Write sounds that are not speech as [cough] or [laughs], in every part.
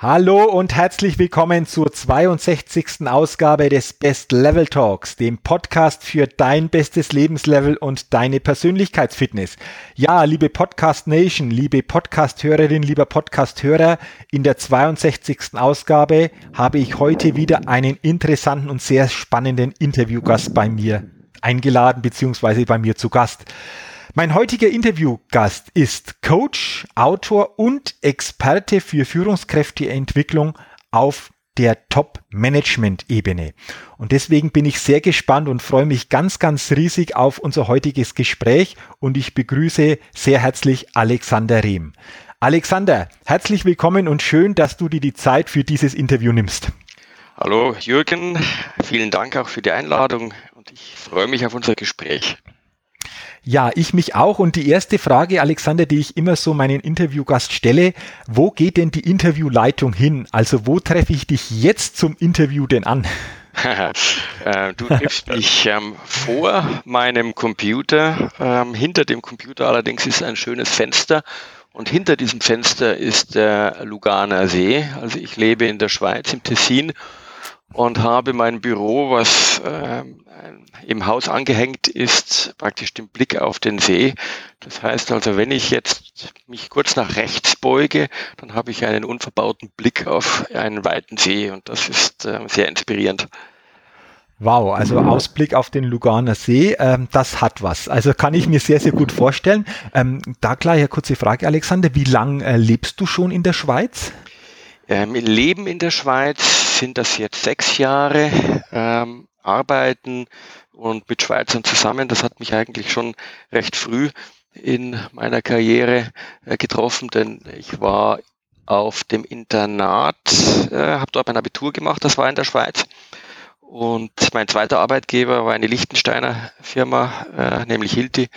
Hallo und herzlich willkommen zur 62. Ausgabe des Best Level Talks, dem Podcast für dein bestes Lebenslevel und deine Persönlichkeitsfitness. Ja, liebe Podcast Nation, liebe Podcast-Hörerin, lieber Podcast-Hörer, in der 62. Ausgabe habe ich heute wieder einen interessanten und sehr spannenden Interviewgast bei mir eingeladen bzw. bei mir zu Gast. Mein heutiger Interviewgast ist Coach, Autor und Experte für Führungskräfteentwicklung auf der Top-Management-Ebene. Und deswegen bin ich sehr gespannt und freue mich ganz, ganz riesig auf unser heutiges Gespräch und ich begrüße sehr herzlich Alexander Rehm. Alexander, herzlich willkommen und schön, dass du dir die Zeit für dieses Interview nimmst. Hallo Jürgen, vielen Dank auch für die Einladung und ich freue mich auf unser Gespräch. Ja, ich mich auch. Und die erste Frage, Alexander, die ich immer so meinen Interviewgast stelle, wo geht denn die Interviewleitung hin? Also wo treffe ich dich jetzt zum Interview denn an? [laughs] Äh, du triffst mich ähm, vor meinem Computer. Ähm, hinter dem Computer allerdings ist ein schönes Fenster. Und hinter diesem Fenster ist der Luganer See. Also ich lebe in der Schweiz, im Tessin und habe mein Büro, was äh, im Haus angehängt ist, praktisch den Blick auf den See. Das heißt also, wenn ich jetzt mich kurz nach rechts beuge, dann habe ich einen unverbauten Blick auf einen weiten See und das ist äh, sehr inspirierend. Wow, also Ausblick auf den Luganer See, ähm, das hat was. Also kann ich mir sehr, sehr gut vorstellen. Ähm, da gleich eine kurze Frage, Alexander. Wie lange äh, lebst du schon in der Schweiz? Ähm, Leben in der Schweiz sind das jetzt sechs Jahre. Ähm, arbeiten und mit Schweizern zusammen. Das hat mich eigentlich schon recht früh in meiner Karriere äh, getroffen, denn ich war auf dem Internat, äh, habe dort mein Abitur gemacht, das war in der Schweiz. Und mein zweiter Arbeitgeber war eine Liechtensteiner Firma, äh, nämlich Hilti.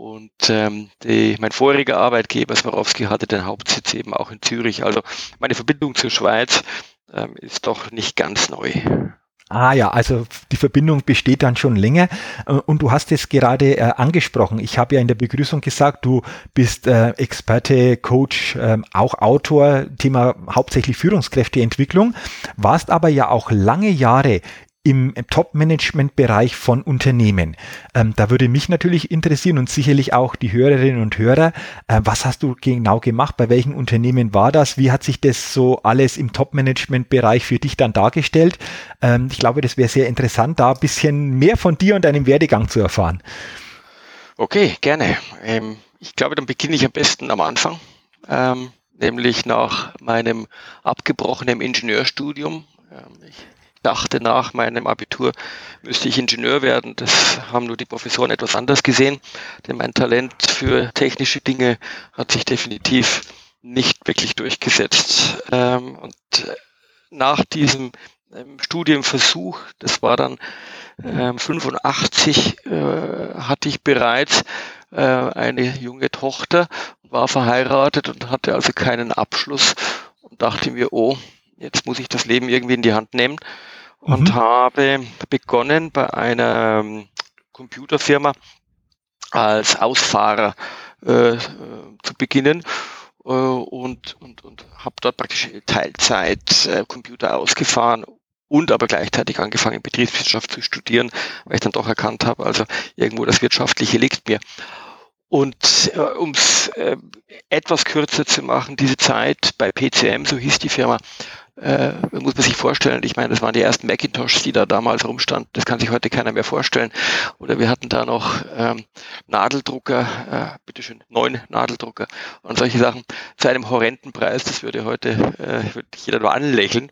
Und ähm, die, mein voriger Arbeitgeber, Swarovski, hatte den Hauptsitz eben auch in Zürich. Also meine Verbindung zur Schweiz ähm, ist doch nicht ganz neu. Ah ja, also die Verbindung besteht dann schon länger äh, und du hast es gerade äh, angesprochen. Ich habe ja in der Begrüßung gesagt, du bist äh, Experte, Coach, äh, auch Autor, Thema hauptsächlich Führungskräfteentwicklung, warst aber ja auch lange Jahre im Top-Management-Bereich von Unternehmen. Ähm, da würde mich natürlich interessieren und sicherlich auch die Hörerinnen und Hörer, äh, was hast du genau gemacht? Bei welchen Unternehmen war das? Wie hat sich das so alles im Top-Management-Bereich für dich dann dargestellt? Ähm, ich glaube, das wäre sehr interessant, da ein bisschen mehr von dir und deinem Werdegang zu erfahren. Okay, gerne. Ähm, ich glaube, dann beginne ich am besten am Anfang, ähm, nämlich nach meinem abgebrochenen Ingenieurstudium. Ähm, ich dachte nach meinem Abitur, müsste ich Ingenieur werden. Das haben nur die Professoren etwas anders gesehen, denn mein Talent für technische Dinge hat sich definitiv nicht wirklich durchgesetzt. Ähm, und äh, nach diesem ähm, Studienversuch, das war dann 85, ähm, äh, hatte ich bereits äh, eine junge Tochter, war verheiratet und hatte also keinen Abschluss und dachte mir, oh, jetzt muss ich das Leben irgendwie in die Hand nehmen und mhm. habe begonnen bei einer ähm, Computerfirma als Ausfahrer äh, zu beginnen äh, und, und, und habe dort praktisch Teilzeit äh, Computer ausgefahren und aber gleichzeitig angefangen, Betriebswissenschaft zu studieren, weil ich dann doch erkannt habe, also irgendwo das Wirtschaftliche liegt mir. Und äh, um es äh, etwas kürzer zu machen, diese Zeit bei PCM, so hieß die Firma, äh, muss man sich vorstellen, ich meine, das waren die ersten Macintoshs, die da damals rumstanden, das kann sich heute keiner mehr vorstellen. Oder wir hatten da noch ähm, Nadeldrucker, äh, bitteschön, neun Nadeldrucker und solche Sachen zu einem horrenden Preis, das würde heute äh, würde jeder nur anlächeln.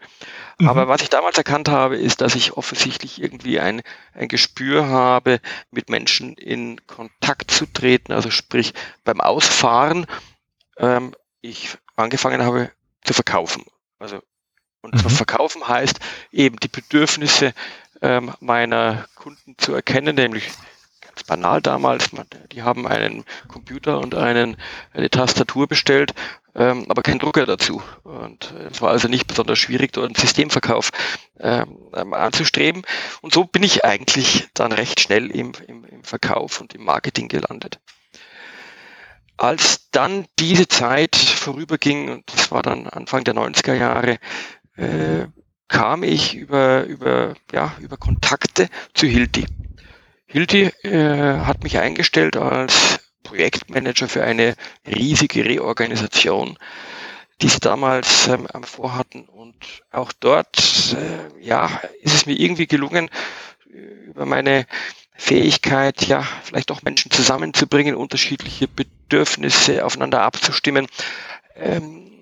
Mhm. Aber was ich damals erkannt habe, ist, dass ich offensichtlich irgendwie ein, ein Gespür habe, mit Menschen in Kontakt zu treten, also sprich beim Ausfahren ähm, ich angefangen habe zu verkaufen. Also und mhm. verkaufen heißt eben die Bedürfnisse ähm, meiner Kunden zu erkennen, nämlich ganz banal damals, man, die haben einen Computer und einen, eine Tastatur bestellt, ähm, aber keinen Drucker dazu. Und äh, es war also nicht besonders schwierig, dort einen Systemverkauf ähm, ähm, anzustreben. Und so bin ich eigentlich dann recht schnell im, im, im Verkauf und im Marketing gelandet. Als dann diese Zeit vorüberging, und das war dann Anfang der 90er Jahre, äh, kam ich über, über, ja, über Kontakte zu Hilti. Hilti äh, hat mich eingestellt als Projektmanager für eine riesige Reorganisation, die sie damals ähm, vorhatten. Und auch dort äh, ja, ist es mir irgendwie gelungen, über meine Fähigkeit, ja, vielleicht auch Menschen zusammenzubringen, unterschiedliche Bedürfnisse aufeinander abzustimmen, ähm,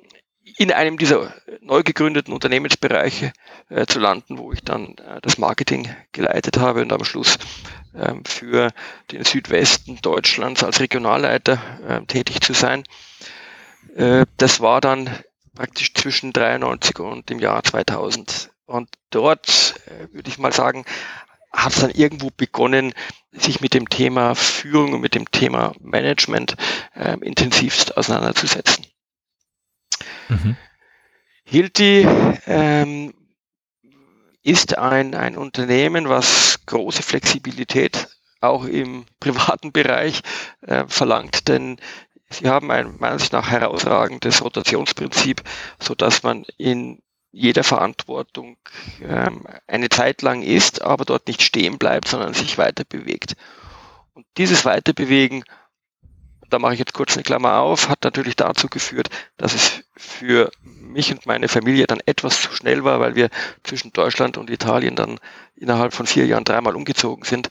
in einem dieser neu gegründeten Unternehmensbereiche äh, zu landen, wo ich dann äh, das Marketing geleitet habe und am Schluss ähm, für den Südwesten Deutschlands als Regionalleiter äh, tätig zu sein. Äh, das war dann praktisch zwischen 93 und dem Jahr 2000. Und dort, äh, würde ich mal sagen, hat es dann irgendwo begonnen, sich mit dem Thema Führung und mit dem Thema Management äh, intensivst auseinanderzusetzen. Mhm. Hilti ähm, ist ein, ein Unternehmen, was große Flexibilität auch im [laughs] privaten Bereich äh, verlangt, denn sie haben ein meiner Ansicht nach herausragendes Rotationsprinzip, so dass man in jeder Verantwortung ähm, eine Zeit lang ist, aber dort nicht stehen bleibt, sondern sich weiter bewegt. Und dieses Weiterbewegen, da mache ich jetzt kurz eine Klammer auf, hat natürlich dazu geführt, dass es für mich und meine Familie dann etwas zu schnell war, weil wir zwischen Deutschland und Italien dann innerhalb von vier Jahren dreimal umgezogen sind.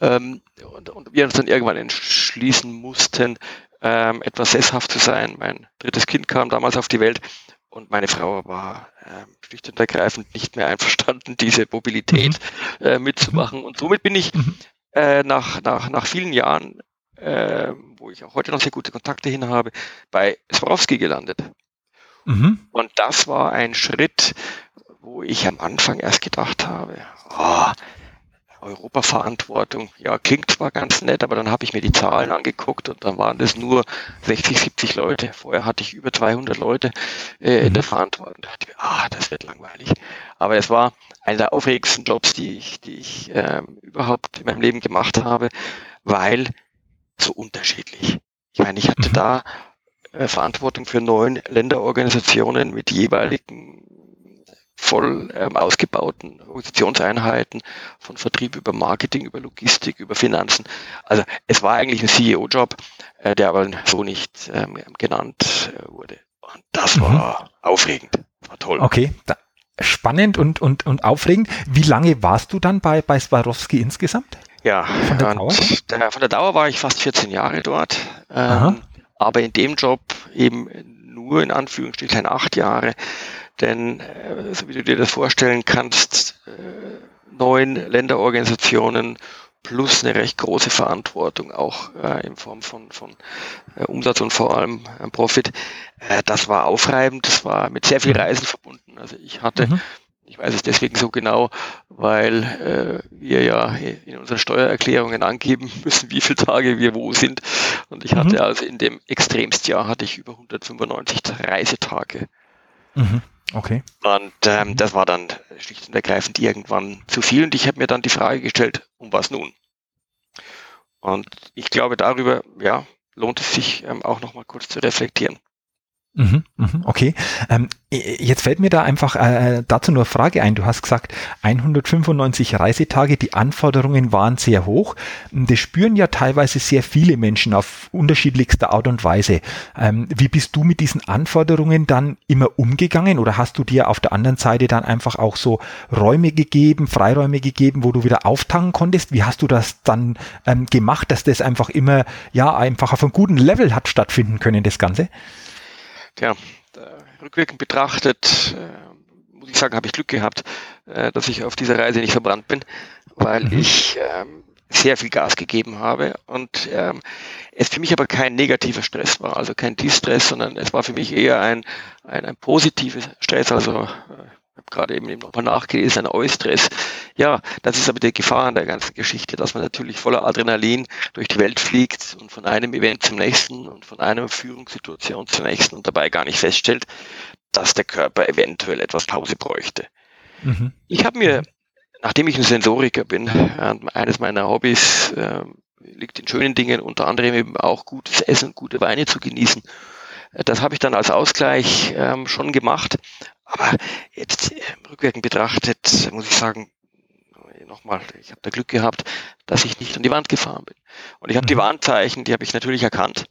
Ähm, und, und wir uns dann irgendwann entschließen mussten, ähm, etwas sesshaft zu sein. Mein drittes Kind kam damals auf die Welt und meine Frau war äh, schlicht und ergreifend nicht mehr einverstanden, diese Mobilität mhm. äh, mitzumachen. Und somit bin ich mhm. äh, nach, nach, nach vielen Jahren, äh, wo ich auch heute noch sehr gute Kontakte hin habe, bei Swarovski gelandet. Mhm. Und das war ein Schritt, wo ich am Anfang erst gedacht habe, oh, Europaverantwortung, ja, klingt zwar ganz nett, aber dann habe ich mir die Zahlen angeguckt und dann waren das nur 60, 70 Leute. Vorher hatte ich über 200 Leute äh, in der mhm. Verantwortung. Da dachte ich ah, das wird langweilig. Aber es war einer der aufregendsten Jobs, die ich, die ich ähm, überhaupt in meinem Leben gemacht habe, weil so unterschiedlich. Ich meine, ich hatte mhm. da äh, Verantwortung für neun Länderorganisationen mit jeweiligen voll ähm, ausgebauten Organisationseinheiten von Vertrieb über Marketing, über Logistik, über Finanzen. Also es war eigentlich ein CEO-Job, äh, der aber so nicht ähm, genannt äh, wurde. Und das mhm. war aufregend, war toll. Okay, da, spannend und, und, und aufregend. Wie lange warst du dann bei, bei Swarovski insgesamt? Ja, von der, Dauer? Der, von der Dauer war ich fast 14 Jahre dort. Ähm, aber in dem Job eben nur in Anführungsstrichen acht Jahre. Denn, äh, so wie du dir das vorstellen kannst, äh, neun Länderorganisationen plus eine recht große Verantwortung auch äh, in Form von, von äh, Umsatz und vor allem äh, Profit. Äh, das war aufreibend, das war mit sehr viel mhm. Reisen verbunden. Also ich hatte, mhm. Ich weiß es deswegen so genau, weil äh, wir ja in unseren Steuererklärungen angeben [laughs] müssen, wie viele Tage wir wo sind. Und ich hatte mhm. also in dem Extremstjahr hatte ich über 195 Reisetage. Mhm. Okay. Und ähm, das war dann schlicht und ergreifend irgendwann zu viel und ich habe mir dann die Frage gestellt, um was nun? Und ich glaube, darüber ja, lohnt es sich ähm, auch nochmal kurz zu reflektieren. Mhm, mhm, okay. Ähm, jetzt fällt mir da einfach äh, dazu nur Frage ein. Du hast gesagt, 195 Reisetage, die Anforderungen waren sehr hoch. Das spüren ja teilweise sehr viele Menschen auf unterschiedlichste Art und Weise. Ähm, wie bist du mit diesen Anforderungen dann immer umgegangen oder hast du dir auf der anderen Seite dann einfach auch so Räume gegeben, Freiräume gegeben, wo du wieder auftanken konntest? Wie hast du das dann ähm, gemacht, dass das einfach immer, ja, einfach auf einem guten Level hat stattfinden können, das Ganze? Ja, rückwirkend betrachtet, äh, muss ich sagen, habe ich Glück gehabt, äh, dass ich auf dieser Reise nicht verbrannt bin, weil mhm. ich ähm, sehr viel Gas gegeben habe und ähm, es für mich aber kein negativer Stress war, also kein Distress, sondern es war für mich eher ein, ein, ein positives Stress, also äh, habe gerade eben nochmal nachgelesen, ein Eustress. Ja, das ist aber die Gefahr an der ganzen Geschichte, dass man natürlich voller Adrenalin durch die Welt fliegt und von einem Event zum nächsten und von einer Führungssituation zur nächsten und dabei gar nicht feststellt, dass der Körper eventuell etwas Pause bräuchte. Mhm. Ich habe mir, nachdem ich ein Sensoriker bin, eines meiner Hobbys äh, liegt in schönen Dingen, unter anderem eben auch gutes Essen, gute Weine zu genießen. Das habe ich dann als Ausgleich ähm, schon gemacht. Aber jetzt äh, rückwirkend betrachtet, muss ich sagen, nochmal, ich habe da Glück gehabt, dass ich nicht an die Wand gefahren bin. Und ich habe die mhm. Warnzeichen, die habe ich natürlich erkannt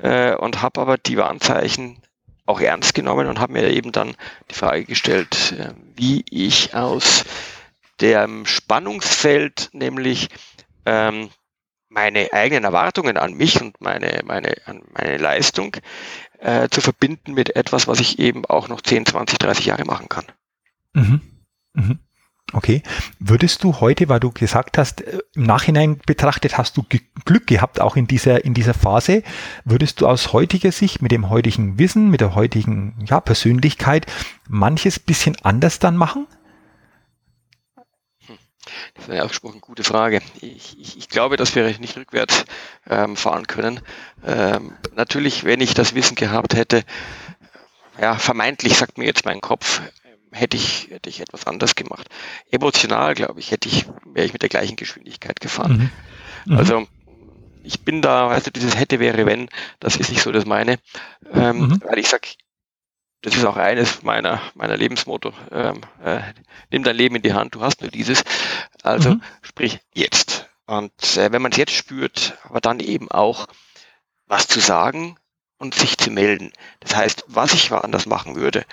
äh, und habe aber die Warnzeichen auch ernst genommen und habe mir eben dann die Frage gestellt, äh, wie ich aus dem Spannungsfeld, nämlich ähm, meine eigenen Erwartungen an mich und meine, meine, an meine Leistung äh, zu verbinden mit etwas, was ich eben auch noch 10, 20, 30 Jahre machen kann. Mhm. Mhm. Okay. Würdest du heute, weil du gesagt hast, äh, im Nachhinein betrachtet hast du Glück gehabt, auch in dieser, in dieser Phase, würdest du aus heutiger Sicht mit dem heutigen Wissen, mit der heutigen ja, Persönlichkeit manches bisschen anders dann machen? Das ist eine ausgesprochen gute Frage. Ich, ich, ich glaube, dass wir nicht rückwärts ähm, fahren können. Ähm, natürlich, wenn ich das Wissen gehabt hätte, ja, vermeintlich sagt mir jetzt mein Kopf, hätte ich, hätte ich etwas anders gemacht. Emotional, glaube ich, hätte ich, wäre ich mit der gleichen Geschwindigkeit gefahren. Mhm. Mhm. Also ich bin da, weißt du, dieses hätte, wäre, wenn, das ist nicht so das meine. Ähm, mhm. Weil ich sage, das ist auch eines meiner, meiner Lebensmotto. Ähm, äh, nimm dein Leben in die Hand, du hast nur dieses. Also mhm. sprich jetzt. Und äh, wenn man es jetzt spürt, aber dann eben auch was zu sagen und sich zu melden. Das heißt, was ich anders machen würde,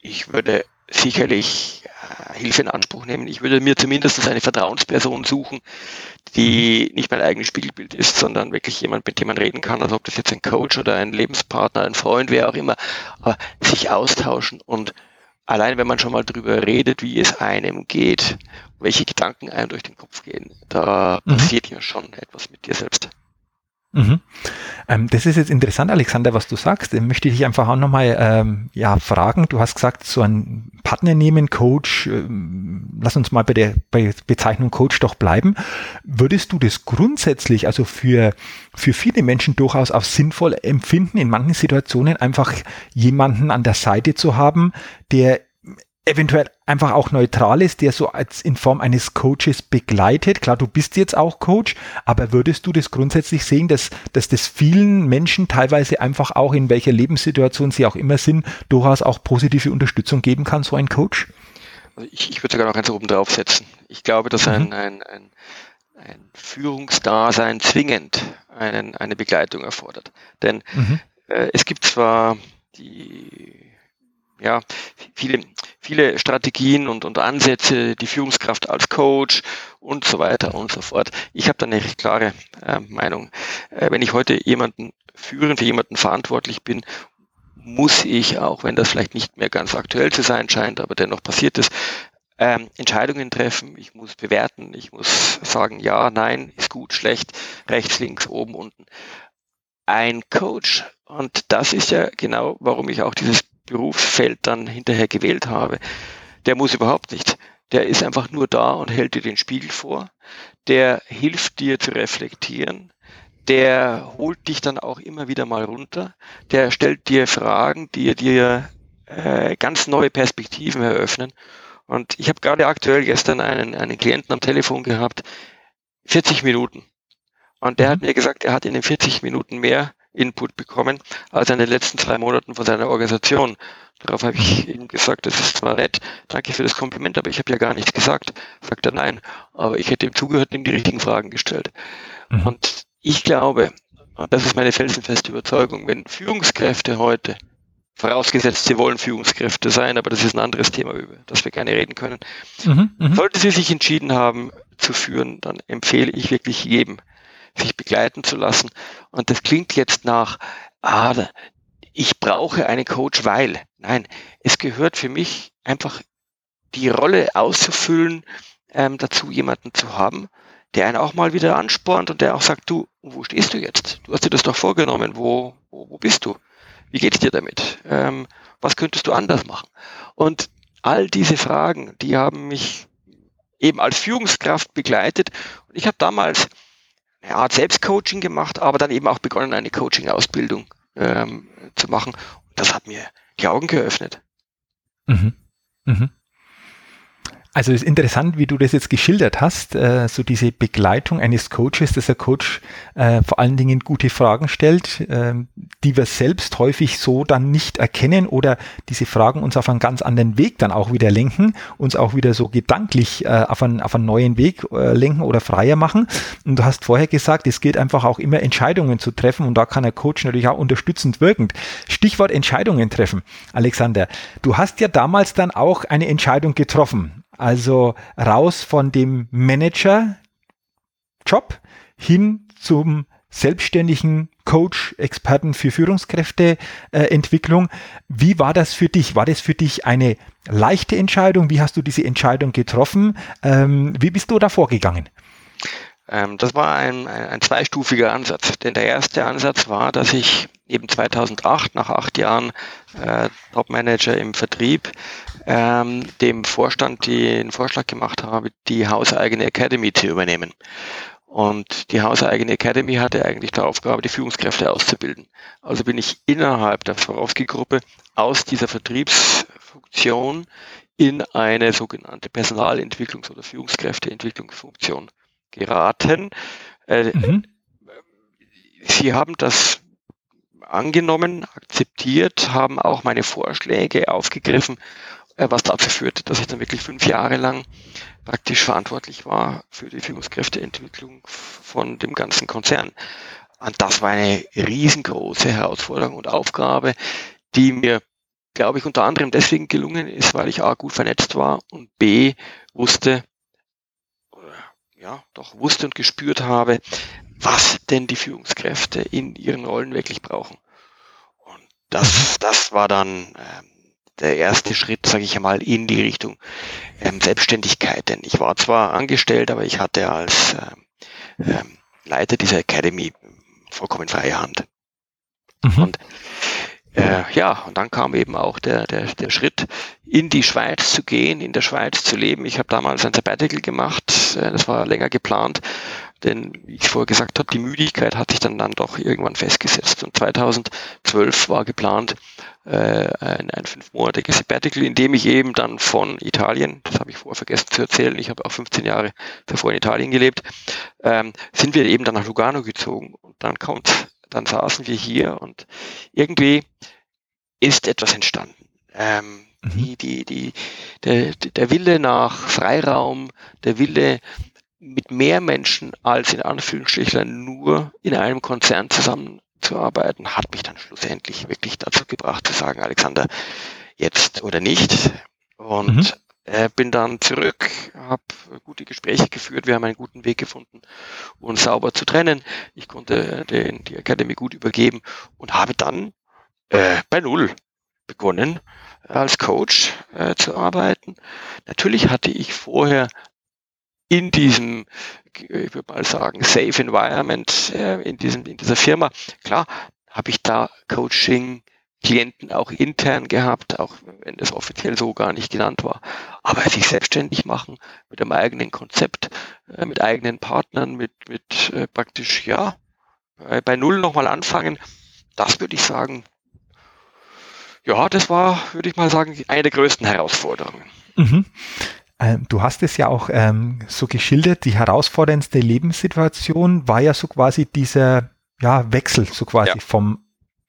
ich würde sicherlich äh, Hilfe in Anspruch nehmen. Ich würde mir zumindest eine Vertrauensperson suchen, die nicht mein eigenes Spiegelbild ist, sondern wirklich jemand, mit dem man reden kann, also ob das jetzt ein Coach oder ein Lebenspartner, ein Freund, wer auch immer, aber sich austauschen und allein wenn man schon mal drüber redet, wie es einem geht, welche Gedanken einem durch den Kopf gehen, da mhm. passiert ja schon etwas mit dir selbst. Mhm. Ähm, das ist jetzt interessant, Alexander, was du sagst. Den möchte ich dich einfach auch nochmal ähm, ja, fragen. Du hast gesagt, so ein Partner nehmen, Coach, ähm, lass uns mal bei der bei Bezeichnung Coach doch bleiben. Würdest du das grundsätzlich, also für, für viele Menschen durchaus auch sinnvoll empfinden, in manchen Situationen einfach jemanden an der Seite zu haben, der eventuell einfach auch neutral ist, der so als in Form eines Coaches begleitet. Klar, du bist jetzt auch Coach, aber würdest du das grundsätzlich sehen, dass, dass das vielen Menschen teilweise einfach auch in welcher Lebenssituation sie auch immer sind, durchaus auch positive Unterstützung geben kann, so ein Coach? Also ich, ich würde sogar noch eins oben drauf setzen. Ich glaube, dass ein, mhm. ein, ein, ein Führungsdasein zwingend einen, eine Begleitung erfordert. Denn mhm. äh, es gibt zwar die ja, viele, viele Strategien und, und Ansätze, die Führungskraft als Coach und so weiter und so fort. Ich habe da eine recht klare äh, Meinung. Äh, wenn ich heute jemanden führen, für jemanden verantwortlich bin, muss ich, auch wenn das vielleicht nicht mehr ganz aktuell zu sein scheint, aber dennoch passiert es, ähm, Entscheidungen treffen, ich muss bewerten, ich muss sagen, ja, nein, ist gut, schlecht, rechts, links, oben, unten. Ein Coach, und das ist ja genau, warum ich auch dieses Berufsfeld dann hinterher gewählt habe, der muss überhaupt nicht. Der ist einfach nur da und hält dir den Spiegel vor. Der hilft dir zu reflektieren. Der holt dich dann auch immer wieder mal runter. Der stellt dir Fragen, die dir äh, ganz neue Perspektiven eröffnen. Und ich habe gerade aktuell gestern einen, einen Klienten am Telefon gehabt, 40 Minuten. Und der hat mhm. mir gesagt, er hat in den 40 Minuten mehr Input bekommen als in den letzten zwei Monaten von seiner Organisation. Darauf habe ich ihm gesagt, das ist zwar nett, danke für das Kompliment, aber ich habe ja gar nichts gesagt. Sagt er nein, aber ich hätte ihm zugehört und ihm die richtigen Fragen gestellt. Mhm. Und ich glaube, und das ist meine felsenfeste Überzeugung, wenn Führungskräfte heute, vorausgesetzt sie wollen Führungskräfte sein, aber das ist ein anderes Thema, über das wir gerne reden können, mhm, mhm. sollten sie sich entschieden haben zu führen, dann empfehle ich wirklich jedem, sich begleiten zu lassen. Und das klingt jetzt nach, ah, ich brauche einen Coach, weil. Nein, es gehört für mich einfach die Rolle auszufüllen, ähm, dazu jemanden zu haben, der einen auch mal wieder anspornt und der auch sagt, du, wo stehst du jetzt? Du hast dir das doch vorgenommen, wo, wo, wo bist du? Wie geht's dir damit? Ähm, was könntest du anders machen? Und all diese Fragen, die haben mich eben als Führungskraft begleitet. Und ich habe damals eine Art Selbstcoaching gemacht, aber dann eben auch begonnen, eine Coaching-Ausbildung ähm, zu machen. Und das hat mir die Augen geöffnet. Mhm. Mhm. Also es ist interessant, wie du das jetzt geschildert hast, äh, so diese Begleitung eines Coaches, dass der Coach äh, vor allen Dingen gute Fragen stellt, äh, die wir selbst häufig so dann nicht erkennen oder diese Fragen uns auf einen ganz anderen Weg dann auch wieder lenken, uns auch wieder so gedanklich äh, auf, einen, auf einen neuen Weg äh, lenken oder freier machen. Und du hast vorher gesagt, es gilt einfach auch immer Entscheidungen zu treffen und da kann der Coach natürlich auch unterstützend wirkend. Stichwort Entscheidungen treffen. Alexander, du hast ja damals dann auch eine Entscheidung getroffen also raus von dem Manager-Job hin zum selbstständigen Coach, Experten für Führungskräfteentwicklung. Äh, Wie war das für dich? War das für dich eine leichte Entscheidung? Wie hast du diese Entscheidung getroffen? Ähm, wie bist du da vorgegangen? Ähm, das war ein, ein, ein, zweistufiger Ansatz. Denn der erste Ansatz war, dass ich eben 2008, nach acht Jahren äh, Topmanager im Vertrieb, ähm, dem Vorstand den Vorschlag gemacht habe, die hauseigene Academy zu übernehmen. Und die hauseigene Academy hatte eigentlich die Aufgabe, die Führungskräfte auszubilden. Also bin ich innerhalb der Swarovski-Gruppe aus dieser Vertriebsfunktion in eine sogenannte Personalentwicklungs- oder Führungskräfteentwicklungsfunktion geraten. Äh, mhm. Sie haben das angenommen, akzeptiert, haben auch meine Vorschläge aufgegriffen äh, was dazu führte, dass ich dann wirklich fünf Jahre lang praktisch verantwortlich war für die Führungskräfteentwicklung von dem ganzen Konzern. Und das war eine riesengroße Herausforderung und Aufgabe, die mir, glaube ich, unter anderem deswegen gelungen ist, weil ich A gut vernetzt war und B wusste, ja, doch wusste und gespürt habe, was denn die Führungskräfte in ihren Rollen wirklich brauchen. Und das, das war dann ähm, der erste Schritt, sage ich einmal, in die Richtung ähm, Selbstständigkeit. Denn ich war zwar angestellt, aber ich hatte als ähm, ähm, Leiter dieser Academy vollkommen freie Hand. Mhm. Und äh, ja, und dann kam eben auch der, der, der Schritt, in die Schweiz zu gehen, in der Schweiz zu leben. Ich habe damals ein Sabbatical gemacht, äh, das war länger geplant, denn wie ich vorher gesagt habe, die Müdigkeit hat sich dann, dann doch irgendwann festgesetzt. Und 2012 war geplant, äh, ein, ein fünfmonatiges Sabbatical, in dem ich eben dann von Italien, das habe ich vorher vergessen zu erzählen, ich habe auch 15 Jahre davor in Italien gelebt, ähm, sind wir eben dann nach Lugano gezogen und dann kommt, dann saßen wir hier und irgendwie ist etwas entstanden. Ähm, mhm. die, die, die, der, der Wille nach Freiraum, der Wille mit mehr Menschen als in Anführungsstrichen nur in einem Konzern zusammen zu arbeiten, hat mich dann schlussendlich wirklich dazu gebracht zu sagen, Alexander, jetzt oder nicht. Und mhm. Äh, bin dann zurück, habe gute Gespräche geführt, wir haben einen guten Weg gefunden, uns sauber zu trennen. Ich konnte den, die Academy gut übergeben und habe dann äh, bei Null begonnen, als Coach äh, zu arbeiten. Natürlich hatte ich vorher in diesem ich würde mal sagen, Safe Environment äh, in, diesem, in dieser Firma. Klar, habe ich da Coaching, Klienten auch intern gehabt, auch wenn das offiziell so gar nicht genannt war. Aber sich selbstständig machen mit einem eigenen Konzept, äh, mit eigenen Partnern, mit, mit äh, praktisch, ja, bei, bei Null nochmal anfangen, das würde ich sagen, ja, das war, würde ich mal sagen, eine der größten Herausforderungen. Mhm. Ähm, du hast es ja auch ähm, so geschildert, die herausforderndste Lebenssituation war ja so quasi dieser ja, Wechsel so quasi ja. vom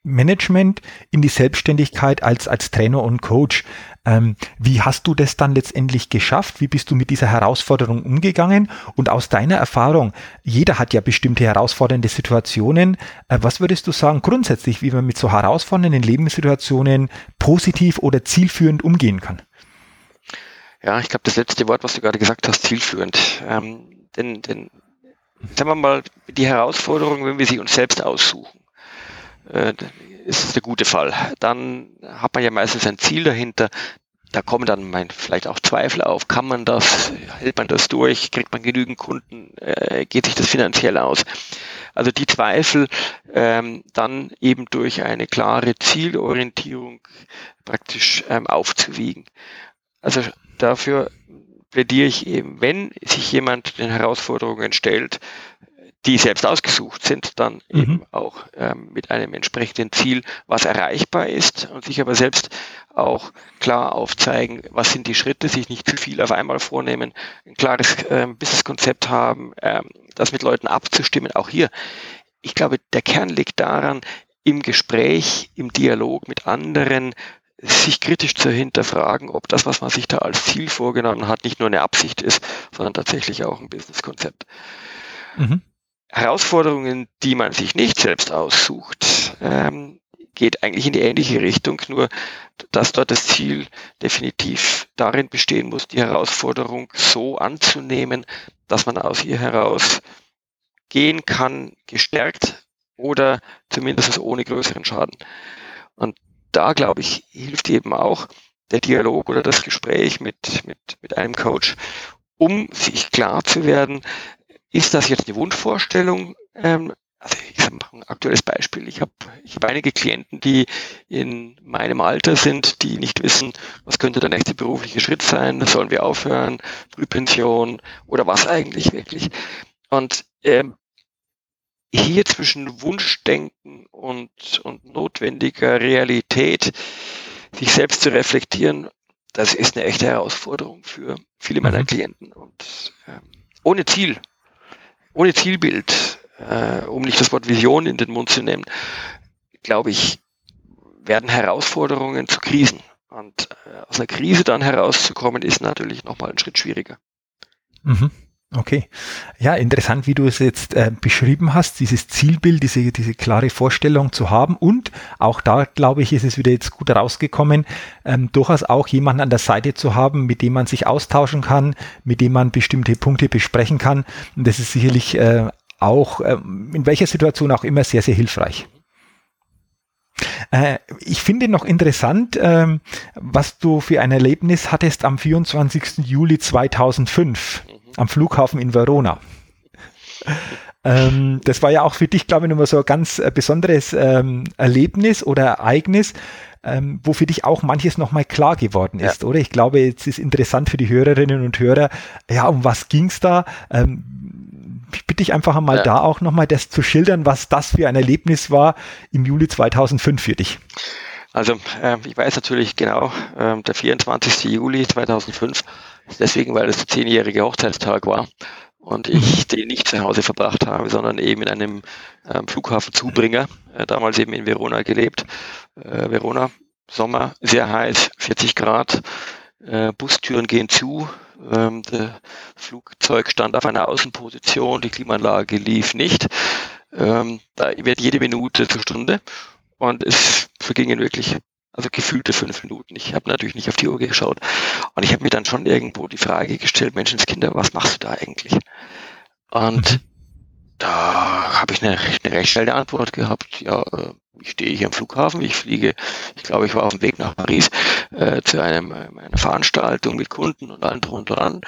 Management in die Selbstständigkeit als, als Trainer und Coach. Ähm, wie hast du das dann letztendlich geschafft? Wie bist du mit dieser Herausforderung umgegangen? Und aus deiner Erfahrung, jeder hat ja bestimmte herausfordernde Situationen. Äh, was würdest du sagen grundsätzlich, wie man mit so herausfordernden Lebenssituationen positiv oder zielführend umgehen kann? Ja, ich glaube, das letzte Wort, was du gerade gesagt hast, zielführend. Ähm, denn, denn, sagen wir mal, die Herausforderung, wenn wir sie uns selbst aussuchen, äh, ist es der gute Fall. Dann hat man ja meistens ein Ziel dahinter. Da kommen dann mein, vielleicht auch Zweifel auf. Kann man das? Hält man das durch? Kriegt man genügend Kunden? Äh, geht sich das finanziell aus? Also die Zweifel ähm, dann eben durch eine klare Zielorientierung praktisch ähm, aufzuwiegen. Also dafür plädiere ich eben, wenn sich jemand den Herausforderungen stellt, die selbst ausgesucht sind, dann mhm. eben auch ähm, mit einem entsprechenden Ziel, was erreichbar ist und sich aber selbst auch klar aufzeigen, was sind die Schritte, sich nicht zu viel auf einmal vornehmen, ein klares ähm, Businesskonzept haben, ähm, das mit Leuten abzustimmen. Auch hier, ich glaube, der Kern liegt daran, im Gespräch, im Dialog mit anderen sich kritisch zu hinterfragen, ob das, was man sich da als Ziel vorgenommen hat, nicht nur eine Absicht ist, sondern tatsächlich auch ein Businesskonzept. Mhm. Herausforderungen, die man sich nicht selbst aussucht, ähm, geht eigentlich in die ähnliche Richtung, nur dass dort das Ziel definitiv darin bestehen muss, die Herausforderung so anzunehmen, dass man aus ihr heraus gehen kann, gestärkt oder zumindest ohne größeren Schaden. Und da, glaube ich, hilft eben auch der Dialog oder das Gespräch mit, mit, mit einem Coach, um sich klar zu werden, ist das jetzt eine Wunschvorstellung? Ähm, also ich sage ein aktuelles Beispiel. Ich habe ich hab einige Klienten, die in meinem Alter sind, die nicht wissen, was könnte der nächste berufliche Schritt sein, sollen wir aufhören, Frühpension oder was eigentlich wirklich. Und ähm, hier zwischen Wunschdenken und, und notwendiger Realität sich selbst zu reflektieren, das ist eine echte Herausforderung für viele meiner mhm. Klienten. Und ähm, ohne Ziel ohne Zielbild, äh, um nicht das Wort Vision in den Mund zu nehmen, glaube ich, werden Herausforderungen zu Krisen. Und äh, aus einer Krise dann herauszukommen, ist natürlich nochmal ein Schritt schwieriger. Mhm. Okay. Ja, interessant, wie du es jetzt äh, beschrieben hast, dieses Zielbild, diese, diese klare Vorstellung zu haben. Und auch da, glaube ich, ist es wieder jetzt gut rausgekommen, ähm, durchaus auch jemanden an der Seite zu haben, mit dem man sich austauschen kann, mit dem man bestimmte Punkte besprechen kann. Und das ist sicherlich äh, auch, äh, in welcher Situation auch immer, sehr, sehr hilfreich. Äh, ich finde noch interessant, ähm, was du für ein Erlebnis hattest am 24. Juli 2005 am Flughafen in Verona. Ähm, das war ja auch für dich, glaube ich, nochmal so ein ganz äh, besonderes ähm, Erlebnis oder Ereignis, ähm, wo für dich auch manches nochmal klar geworden ist, ja. oder? Ich glaube, jetzt ist interessant für die Hörerinnen und Hörer, ja, um was ging's da? Ähm, ich bitte dich einfach einmal ja. da auch nochmal das zu schildern, was das für ein Erlebnis war im Juli 2005 für dich. Also äh, ich weiß natürlich genau, äh, der 24. Juli 2005 Deswegen, weil es der zehnjährige Hochzeitstag war und ich mhm. den nicht zu Hause verbracht habe, sondern eben in einem ähm, Flughafenzubringer, äh, damals eben in Verona gelebt. Äh, Verona, Sommer, sehr heiß, 40 Grad, äh, Bustüren gehen zu, ähm, der Flugzeug stand auf einer Außenposition, die Klimaanlage lief nicht. Ähm, da wird jede Minute zur Stunde und es vergingen wirklich also gefühlte fünf Minuten. Ich habe natürlich nicht auf die Uhr geschaut. Und ich habe mir dann schon irgendwo die Frage gestellt, Menschenskinder, was machst du da eigentlich? Und mhm. da habe ich eine, eine recht schnelle Antwort gehabt. Ja, äh, ich stehe hier am Flughafen, ich fliege, ich glaube, ich war auf dem Weg nach Paris äh, zu einem, äh, einer Veranstaltung mit Kunden und allem drum und dran.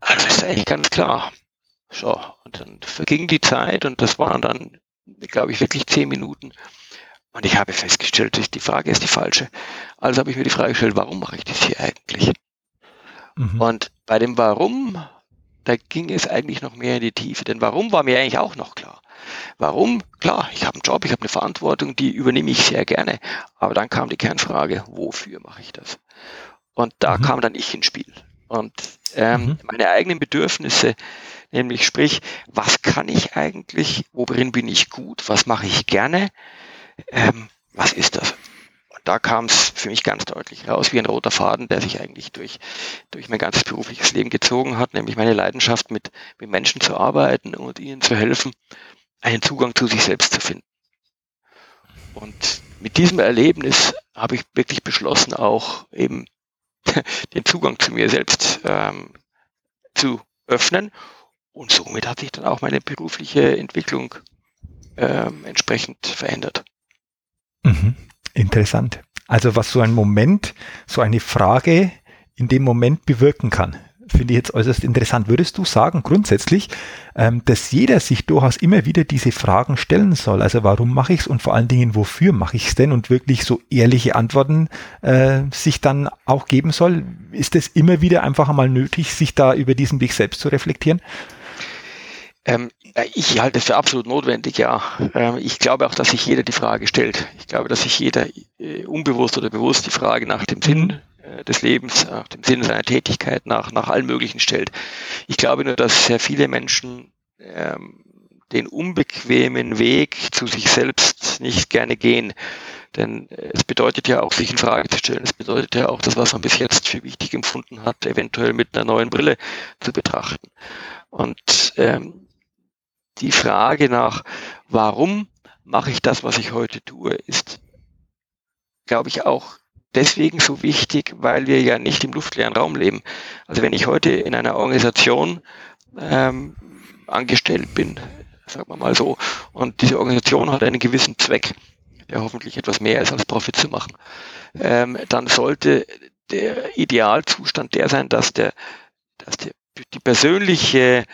Also ist eigentlich ganz klar. So, und dann verging die Zeit und das waren dann, glaube ich, wirklich zehn Minuten. Und ich habe festgestellt, die Frage ist die falsche. Also habe ich mir die Frage gestellt, warum mache ich das hier eigentlich? Mhm. Und bei dem Warum, da ging es eigentlich noch mehr in die Tiefe. Denn warum war mir eigentlich auch noch klar. Warum? Klar, ich habe einen Job, ich habe eine Verantwortung, die übernehme ich sehr gerne. Aber dann kam die Kernfrage, wofür mache ich das? Und da mhm. kam dann ich ins Spiel. Und ähm, mhm. meine eigenen Bedürfnisse, nämlich sprich, was kann ich eigentlich, worin bin ich gut, was mache ich gerne, ähm, was ist das? Und da kam es für mich ganz deutlich raus, wie ein roter Faden, der sich eigentlich durch, durch mein ganzes berufliches Leben gezogen hat, nämlich meine Leidenschaft, mit, mit Menschen zu arbeiten und ihnen zu helfen, einen Zugang zu sich selbst zu finden. Und mit diesem Erlebnis habe ich wirklich beschlossen, auch eben [laughs] den Zugang zu mir selbst ähm, zu öffnen. Und somit hat sich dann auch meine berufliche Entwicklung ähm, entsprechend verändert. Mhm. Interessant. Also was so ein Moment, so eine Frage in dem Moment bewirken kann finde ich jetzt äußerst interessant. Würdest du sagen, grundsätzlich, ähm, dass jeder sich durchaus immer wieder diese Fragen stellen soll? Also warum mache ich es und vor allen Dingen, wofür mache ich es denn? Und wirklich so ehrliche Antworten äh, sich dann auch geben soll? Ist es immer wieder einfach einmal nötig, sich da über diesen Weg selbst zu reflektieren? Ähm, ich halte es für absolut notwendig, ja. Ähm, ich glaube auch, dass sich jeder die Frage stellt. Ich glaube, dass sich jeder äh, unbewusst oder bewusst die Frage nach dem Sinn. Äh, des Lebens, nach dem Sinn seiner Tätigkeit, nach, nach allen möglichen stellt. Ich glaube nur, dass sehr viele Menschen ähm, den unbequemen Weg zu sich selbst nicht gerne gehen. Denn es bedeutet ja auch, sich in Frage zu stellen. Es bedeutet ja auch, das, was man bis jetzt für wichtig empfunden hat, eventuell mit einer neuen Brille zu betrachten. Und ähm, die Frage nach, warum mache ich das, was ich heute tue, ist, glaube ich, auch deswegen so wichtig, weil wir ja nicht im luftleeren Raum leben. Also wenn ich heute in einer Organisation ähm, angestellt bin, sagen wir mal so, und diese Organisation hat einen gewissen Zweck, der hoffentlich etwas mehr ist als Profit zu machen, ähm, dann sollte der Idealzustand der sein, dass der, dass der, die persönliche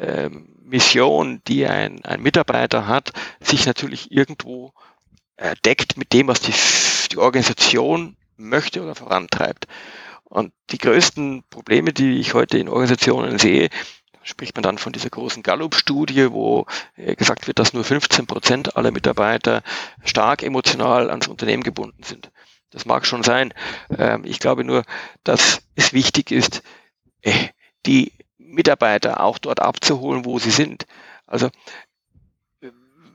ähm, Mission, die ein, ein Mitarbeiter hat, sich natürlich irgendwo deckt mit dem, was die, die Organisation möchte oder vorantreibt. Und die größten Probleme, die ich heute in Organisationen sehe, spricht man dann von dieser großen Gallup-Studie, wo äh, gesagt wird, dass nur 15 Prozent aller Mitarbeiter stark emotional ans Unternehmen gebunden sind. Das mag schon sein. Ähm, ich glaube nur, dass es wichtig ist, äh, die Mitarbeiter auch dort abzuholen, wo sie sind. Also,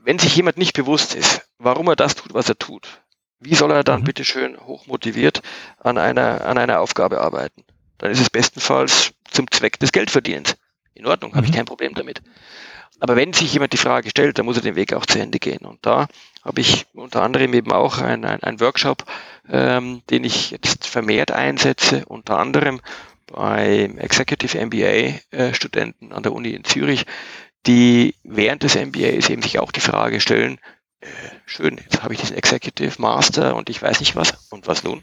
wenn sich jemand nicht bewusst ist, warum er das tut, was er tut, wie soll er dann mhm. bitteschön hochmotiviert an einer, an einer Aufgabe arbeiten? Dann ist es bestenfalls zum Zweck des Geldverdienens. In Ordnung, mhm. habe ich mhm. kein Problem damit. Aber wenn sich jemand die Frage stellt, dann muss er den Weg auch zu Ende gehen. Und da habe ich unter anderem eben auch einen ein Workshop, ähm, den ich jetzt vermehrt einsetze, unter anderem bei Executive MBA äh, Studenten an der Uni in Zürich, die während des MBAs eben sich auch die Frage stellen, äh, schön, jetzt habe ich diesen Executive Master und ich weiß nicht was. Und was nun?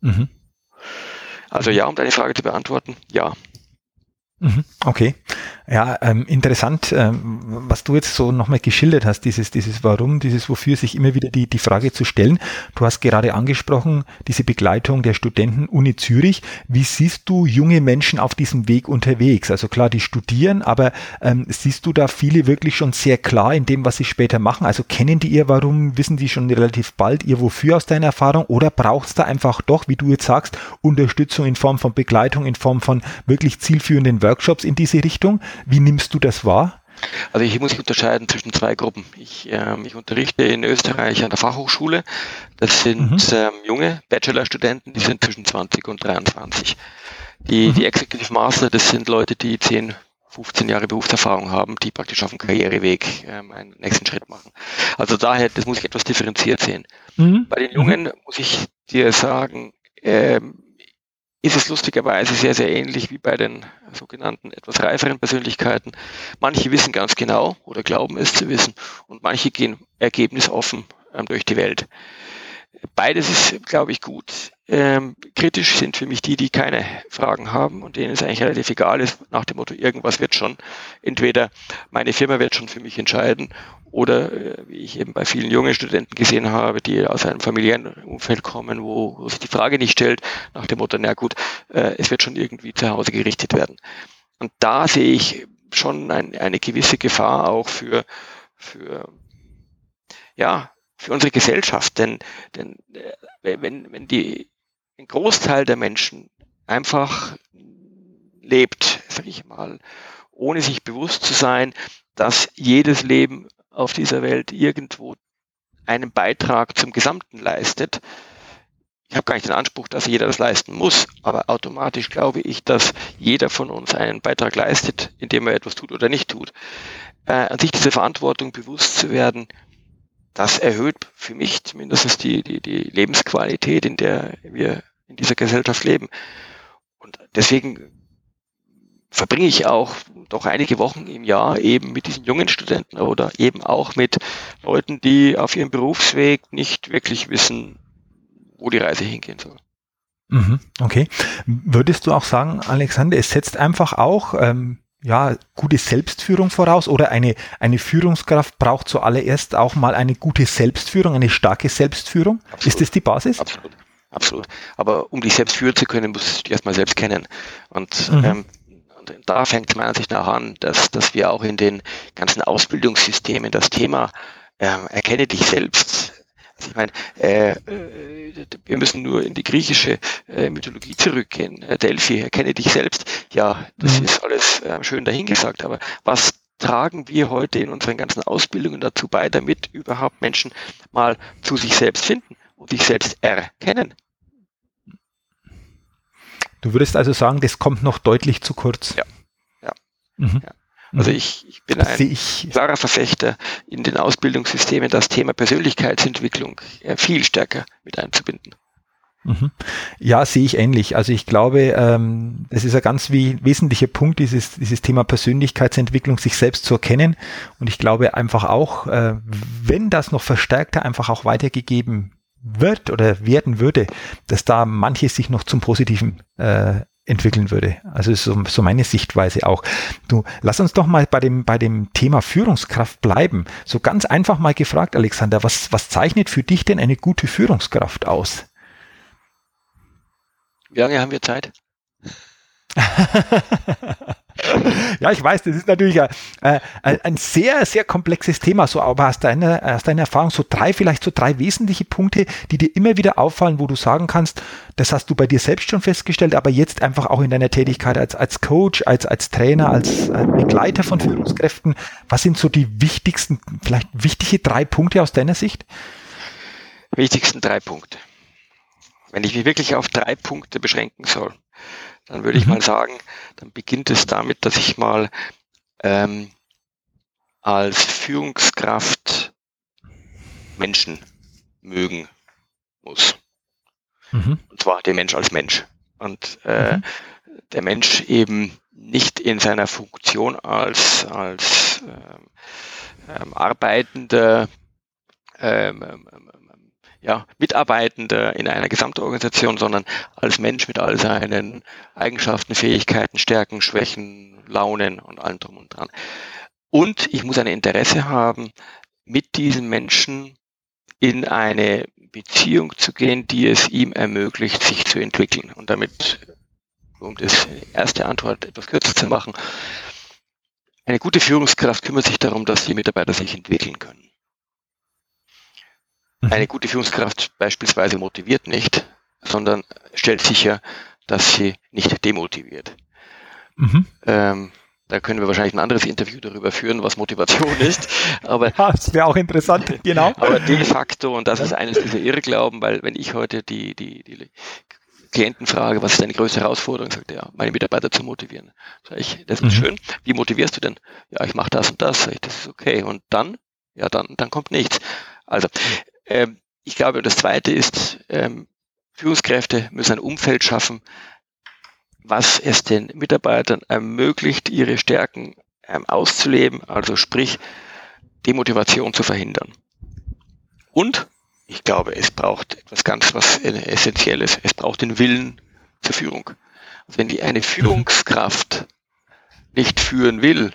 Mhm. Also ja, um deine Frage zu beantworten, ja. Mhm. Okay. Ja, ähm, interessant, ähm, was du jetzt so nochmal geschildert hast, dieses, dieses Warum, dieses Wofür, sich immer wieder die, die Frage zu stellen. Du hast gerade angesprochen, diese Begleitung der Studenten Uni Zürich. Wie siehst du junge Menschen auf diesem Weg unterwegs? Also klar, die studieren, aber ähm, siehst du da viele wirklich schon sehr klar in dem, was sie später machen? Also kennen die ihr Warum, wissen die schon relativ bald ihr Wofür aus deiner Erfahrung oder braucht es da einfach doch, wie du jetzt sagst, Unterstützung in Form von Begleitung, in Form von wirklich zielführenden Workshops in diese Richtung? Wie nimmst du das wahr? Also ich muss unterscheiden zwischen zwei Gruppen. Ich, ähm, ich unterrichte in Österreich an der Fachhochschule. Das sind mhm. ähm, junge Bachelorstudenten, die sind zwischen 20 und 23. Die, mhm. die Executive Master, das sind Leute, die 10, 15 Jahre Berufserfahrung haben, die praktisch auf dem Karriereweg ähm, einen nächsten Schritt machen. Also daher, das muss ich etwas differenziert sehen. Mhm. Bei den Jungen mhm. muss ich dir sagen, ähm, ist es lustigerweise sehr, sehr ähnlich wie bei den sogenannten etwas reiferen Persönlichkeiten. Manche wissen ganz genau oder glauben es zu wissen und manche gehen ergebnisoffen ähm, durch die Welt. Beides ist, glaube ich, gut. Ähm, kritisch sind für mich die, die keine Fragen haben und denen es eigentlich relativ egal ist, nach dem Motto, irgendwas wird schon. Entweder meine Firma wird schon für mich entscheiden oder, äh, wie ich eben bei vielen jungen Studenten gesehen habe, die aus einem familiären Umfeld kommen, wo, wo sich die Frage nicht stellt, nach dem Motto, na gut, äh, es wird schon irgendwie zu Hause gerichtet werden. Und da sehe ich schon ein, eine gewisse Gefahr auch für, für ja, für unsere Gesellschaft. Denn, denn äh, wenn, wenn die, ein Großteil der Menschen einfach lebt, sag ich mal, ohne sich bewusst zu sein, dass jedes Leben auf dieser Welt irgendwo einen Beitrag zum Gesamten leistet. Ich habe gar nicht den Anspruch, dass jeder das leisten muss, aber automatisch glaube ich, dass jeder von uns einen Beitrag leistet, indem er etwas tut oder nicht tut. Äh, an sich diese Verantwortung bewusst zu werden, das erhöht für mich zumindest die, die, die Lebensqualität, in der wir in dieser Gesellschaft leben. Und deswegen verbringe ich auch doch einige Wochen im Jahr eben mit diesen jungen Studenten oder eben auch mit Leuten, die auf ihrem Berufsweg nicht wirklich wissen, wo die Reise hingehen soll. Mhm, okay. Würdest du auch sagen, Alexander, es setzt einfach auch ähm, ja, gute Selbstführung voraus oder eine, eine Führungskraft braucht zuallererst auch mal eine gute Selbstführung, eine starke Selbstführung? Absolut. Ist das die Basis? Absolut. Absolut. Aber um dich selbst führen zu können, musst du dich erstmal selbst kennen. Und mhm. ähm, da fängt meiner Ansicht nach an, dass, dass wir auch in den ganzen Ausbildungssystemen das Thema äh, erkenne dich selbst. Also ich meine, äh, äh, wir müssen nur in die griechische äh, Mythologie zurückgehen. Äh, Delphi, erkenne dich selbst. Ja, das mhm. ist alles äh, schön dahingesagt, aber was tragen wir heute in unseren ganzen Ausbildungen dazu bei, damit überhaupt Menschen mal zu sich selbst finden und sich selbst erkennen? Du würdest also sagen, das kommt noch deutlich zu kurz. Ja. ja. Mhm. ja. Also mhm. ich, ich bin ein ich. klarer Verfechter in den Ausbildungssystemen, das Thema Persönlichkeitsentwicklung viel stärker mit einzubinden. Mhm. Ja, sehe ich ähnlich. Also ich glaube, ähm, es ist ein ganz wesentlicher Punkt, dieses, dieses Thema Persönlichkeitsentwicklung, sich selbst zu erkennen. Und ich glaube einfach auch, äh, wenn das noch verstärkter einfach auch weitergegeben wird oder werden würde, dass da manches sich noch zum Positiven äh, entwickeln würde. Also so, so meine Sichtweise auch. Du, lass uns doch mal bei dem, bei dem Thema Führungskraft bleiben. So ganz einfach mal gefragt, Alexander, was, was zeichnet für dich denn eine gute Führungskraft aus? Wie lange haben wir Zeit? [laughs] [laughs] ja, ich weiß, das ist natürlich ein, äh, ein, sehr, sehr komplexes Thema, so, aber aus deiner, aus deiner Erfahrung so drei, vielleicht so drei wesentliche Punkte, die dir immer wieder auffallen, wo du sagen kannst, das hast du bei dir selbst schon festgestellt, aber jetzt einfach auch in deiner Tätigkeit als, als Coach, als, als Trainer, als Begleiter von Führungskräften. Was sind so die wichtigsten, vielleicht wichtige drei Punkte aus deiner Sicht? Wichtigsten drei Punkte. Wenn ich mich wirklich auf drei Punkte beschränken soll, dann würde ich mhm. mal sagen, dann beginnt es damit, dass ich mal ähm, als Führungskraft Menschen mögen muss. Mhm. Und zwar den Mensch als Mensch. Und äh, mhm. der Mensch eben nicht in seiner Funktion als, als ähm, ähm, arbeitender ähm, ähm, ähm ja, Mitarbeitender in einer Gesamtorganisation, sondern als Mensch mit all seinen Eigenschaften, Fähigkeiten, Stärken, Schwächen, Launen und allem drum und dran. Und ich muss ein Interesse haben, mit diesem Menschen in eine Beziehung zu gehen, die es ihm ermöglicht, sich zu entwickeln. Und damit, um das erste Antwort etwas kürzer zu machen, eine gute Führungskraft kümmert sich darum, dass die Mitarbeiter sich entwickeln können. Mhm. Eine gute Führungskraft beispielsweise motiviert nicht, sondern stellt sicher, dass sie nicht demotiviert. Mhm. Ähm, da können wir wahrscheinlich ein anderes Interview darüber führen, was Motivation [laughs] ist. Aber ja, [laughs] das wäre auch interessant, genau. [laughs] Aber de facto, und das ist eines dieser Irrglauben, weil wenn ich heute die, die, die Klienten frage, was ist deine größte Herausforderung, sagt er, meine Mitarbeiter zu motivieren. Sag ich, das ist mhm. schön. Wie motivierst du denn? Ja, ich mache das und das. Sag ich, das ist okay. Und dann? Ja, dann, dann kommt nichts. Also, ähm, ich glaube, das Zweite ist, ähm, Führungskräfte müssen ein Umfeld schaffen, was es den Mitarbeitern ermöglicht, ihre Stärken ähm, auszuleben, also sprich Demotivation zu verhindern. Und ich glaube, es braucht etwas ganz was Essentielles. Es braucht den Willen zur Führung. Also wenn die eine Führungskraft nicht führen will,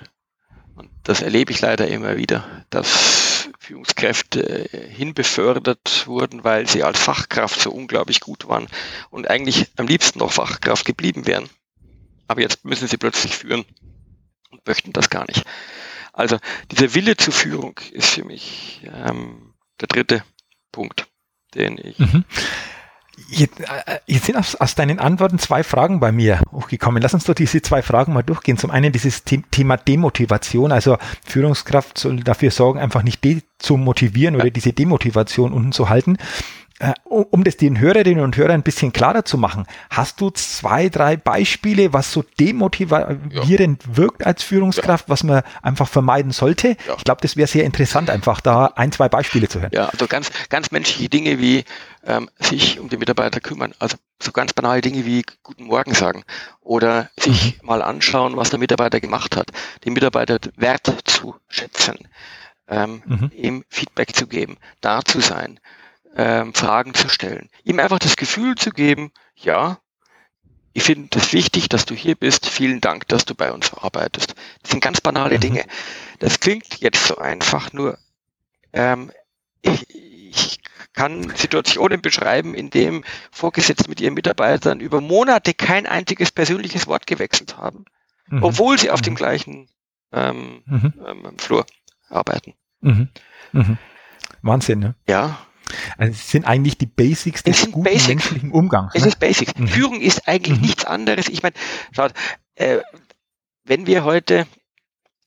und das erlebe ich leider immer wieder, dass Führungskräfte äh, hinbefördert wurden, weil sie als Fachkraft so unglaublich gut waren und eigentlich am liebsten noch Fachkraft geblieben wären. Aber jetzt müssen sie plötzlich führen und möchten das gar nicht. Also dieser Wille zur Führung ist für mich ähm, der dritte Punkt, den ich. Mhm. Jetzt, äh, jetzt sind aus, aus, deinen Antworten zwei Fragen bei mir hochgekommen. Lass uns doch diese zwei Fragen mal durchgehen. Zum einen dieses Thema Demotivation. Also Führungskraft soll dafür sorgen, einfach nicht de zu motivieren oder diese Demotivation unten zu halten. Äh, um das den Hörerinnen und Hörern ein bisschen klarer zu machen, hast du zwei, drei Beispiele, was so demotivierend ja. wirkt als Führungskraft, ja. was man einfach vermeiden sollte? Ja. Ich glaube, das wäre sehr interessant, einfach da ein, zwei Beispiele zu hören. Ja, also ganz, ganz menschliche Dinge wie ähm, sich um die Mitarbeiter kümmern. Also so ganz banale Dinge wie Guten Morgen sagen oder sich mhm. mal anschauen, was der Mitarbeiter gemacht hat, den Mitarbeiter wert zu schätzen, ähm, mhm. ihm Feedback zu geben, da zu sein ähm, Fragen zu stellen. Ihm einfach das Gefühl zu geben, ja, ich finde es wichtig, dass du hier bist. Vielen Dank, dass du bei uns arbeitest. Das sind ganz banale mhm. Dinge. Das klingt jetzt so einfach, nur ähm, ich, ich kann Situationen beschreiben, in dem Vorgesetzte mit ihren Mitarbeitern über Monate kein einziges persönliches Wort gewechselt haben, mhm. obwohl sie auf dem mhm. gleichen ähm, mhm. ähm, Flur arbeiten. Mhm. Mhm. Wahnsinn, ne? Ja, also es sind eigentlich die Basics des guten Basic. menschlichen Umgangs. Ne? Es ist Basics. Mhm. Führung ist eigentlich mhm. nichts anderes. Ich meine, schaut, äh, wenn wir heute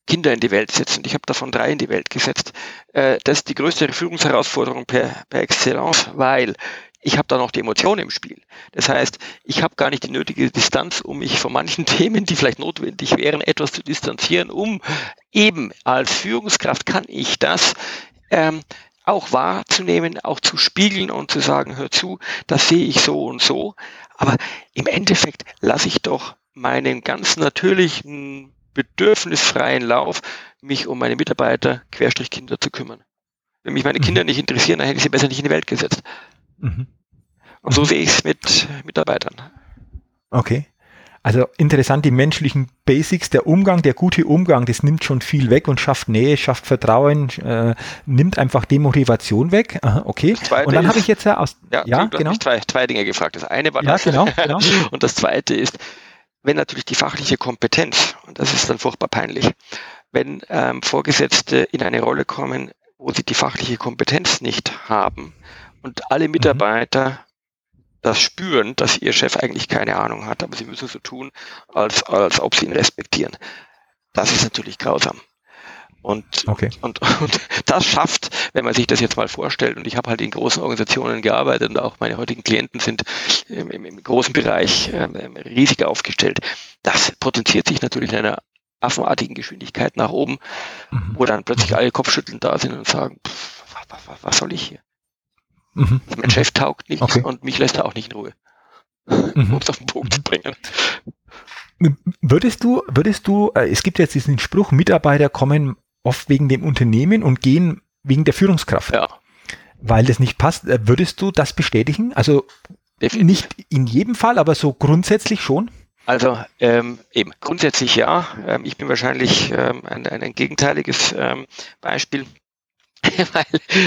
Kinder in die Welt setzen, ich habe davon drei in die Welt gesetzt, äh, das ist die größte Führungsherausforderung per, per Excellence, weil ich habe da noch die Emotionen im Spiel. Das heißt, ich habe gar nicht die nötige Distanz, um mich von manchen [laughs] Themen, die vielleicht notwendig wären, etwas zu distanzieren, um eben als Führungskraft kann ich das ähm, auch wahrzunehmen, auch zu spiegeln und zu sagen, hör zu, das sehe ich so und so. Aber im Endeffekt lasse ich doch meinen ganz natürlichen, bedürfnisfreien Lauf, mich um meine Mitarbeiter, Querstrich Kinder zu kümmern. Wenn mich meine Kinder mhm. nicht interessieren, dann hätte ich sie besser nicht in die Welt gesetzt. Mhm. Und so sehe ich es mit Mitarbeitern. Okay. Also interessant, die menschlichen Basics, der Umgang, der gute Umgang, das nimmt schon viel weg und schafft Nähe, schafft Vertrauen, äh, nimmt einfach Demotivation weg. Aha, okay. Und dann habe ich jetzt ja aus. Ja, ja genau. Zwei, zwei Dinge gefragt. Das eine war ja, das. Genau, [laughs] genau. und das zweite ist, wenn natürlich die fachliche Kompetenz, und das ist dann furchtbar peinlich, wenn ähm, Vorgesetzte in eine Rolle kommen, wo sie die fachliche Kompetenz nicht haben und alle mhm. Mitarbeiter das spüren, dass ihr Chef eigentlich keine Ahnung hat, aber sie müssen so tun, als, als ob sie ihn respektieren. Das ist natürlich grausam. Und, okay. und, und das schafft, wenn man sich das jetzt mal vorstellt, und ich habe halt in großen Organisationen gearbeitet und auch meine heutigen Klienten sind im, im, im großen Bereich ähm, riesig aufgestellt, das potenziert sich natürlich in einer affenartigen Geschwindigkeit nach oben, mhm. wo dann plötzlich alle Kopfschütteln da sind und sagen, pff, was, was, was soll ich hier? Mhm. Mein Chef taugt nicht okay. und mich lässt er auch nicht in Ruhe. Mhm. Um es auf den Punkt zu bringen. Würdest du, würdest du, äh, es gibt jetzt diesen Spruch, Mitarbeiter kommen oft wegen dem Unternehmen und gehen wegen der Führungskraft. Ja. Weil das nicht passt. Äh, würdest du das bestätigen? Also Definitiv. nicht in jedem Fall, aber so grundsätzlich schon? Also ähm, eben grundsätzlich ja. Ähm, ich bin wahrscheinlich ähm, ein, ein, gegenteiliges ähm, Beispiel. [laughs] weil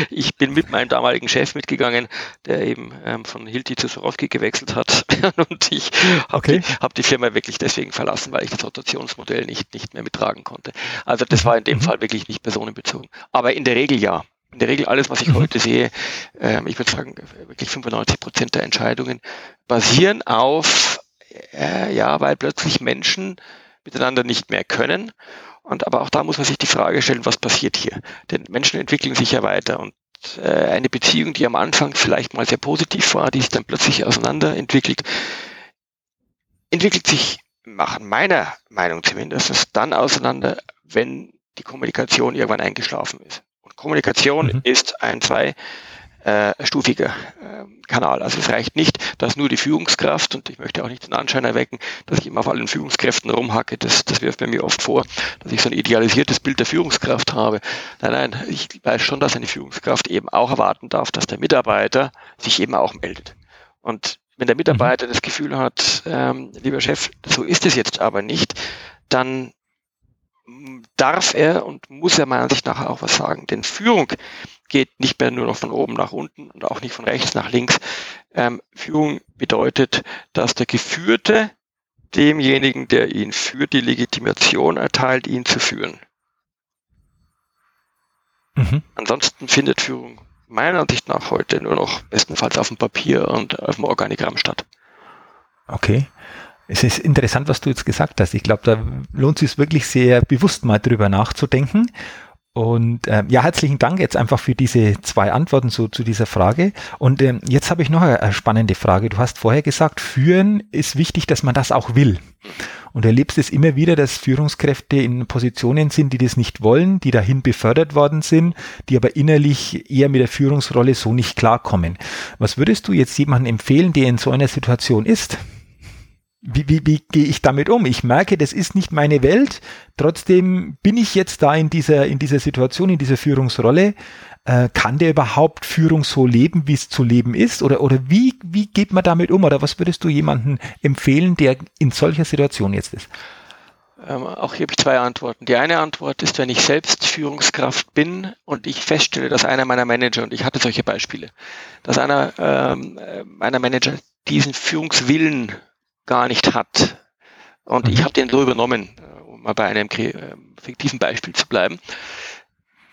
ich bin mit meinem damaligen Chef mitgegangen, der eben ähm, von Hilti zu Sorowski gewechselt hat [laughs] und ich habe okay. die, hab die Firma wirklich deswegen verlassen, weil ich das Rotationsmodell nicht, nicht mehr mittragen konnte. Also das war in dem mhm. Fall wirklich nicht personenbezogen. Aber in der Regel ja. In der Regel alles, was ich mhm. heute sehe, ähm, ich würde sagen, wirklich 95 Prozent der Entscheidungen basieren auf, äh, ja, weil plötzlich Menschen miteinander nicht mehr können und aber auch da muss man sich die Frage stellen, was passiert hier? Denn Menschen entwickeln sich ja weiter und äh, eine Beziehung, die am Anfang vielleicht mal sehr positiv war, die ist dann plötzlich auseinander entwickelt, entwickelt sich nach meiner Meinung zumindest dann auseinander, wenn die Kommunikation irgendwann eingeschlafen ist. Und Kommunikation mhm. ist ein zwei äh, stufiger äh, Kanal. Also es reicht nicht, dass nur die Führungskraft, und ich möchte auch nicht den Anschein erwecken, dass ich immer auf allen Führungskräften rumhacke, das, das wirft mir oft vor, dass ich so ein idealisiertes Bild der Führungskraft habe. Nein, nein, ich weiß schon, dass eine Führungskraft eben auch erwarten darf, dass der Mitarbeiter sich eben auch meldet. Und wenn der Mitarbeiter mhm. das Gefühl hat, ähm, lieber Chef, so ist es jetzt aber nicht, dann darf er und muss er meiner Ansicht nach auch was sagen. Denn Führung geht nicht mehr nur noch von oben nach unten und auch nicht von rechts nach links. Ähm, Führung bedeutet, dass der Geführte demjenigen, der ihn führt, die Legitimation erteilt, ihn zu führen. Mhm. Ansonsten findet Führung meiner Ansicht nach heute nur noch bestenfalls auf dem Papier und auf dem Organigramm statt. Okay. Es ist interessant, was du jetzt gesagt hast. Ich glaube, da lohnt es sich wirklich sehr bewusst mal drüber nachzudenken. Und äh, ja, herzlichen Dank jetzt einfach für diese zwei Antworten so, zu dieser Frage. Und ähm, jetzt habe ich noch eine, eine spannende Frage. Du hast vorher gesagt, führen ist wichtig, dass man das auch will. Und erlebst es immer wieder, dass Führungskräfte in Positionen sind, die das nicht wollen, die dahin befördert worden sind, die aber innerlich eher mit der Führungsrolle so nicht klarkommen. Was würdest du jetzt jemandem empfehlen, der in so einer Situation ist? Wie, wie, wie gehe ich damit um? Ich merke, das ist nicht meine Welt. Trotzdem bin ich jetzt da in dieser, in dieser Situation, in dieser Führungsrolle. Äh, kann der überhaupt Führung so leben, wie es zu leben ist? Oder, oder wie, wie geht man damit um? Oder was würdest du jemandem empfehlen, der in solcher Situation jetzt ist? Ähm, auch hier habe ich zwei Antworten. Die eine Antwort ist, wenn ich selbst Führungskraft bin und ich feststelle, dass einer meiner Manager, und ich hatte solche Beispiele, dass einer ähm, äh, meiner Manager diesen Führungswillen gar nicht hat. Und mhm. ich habe den so übernommen, äh, um mal bei einem äh, fiktiven Beispiel zu bleiben.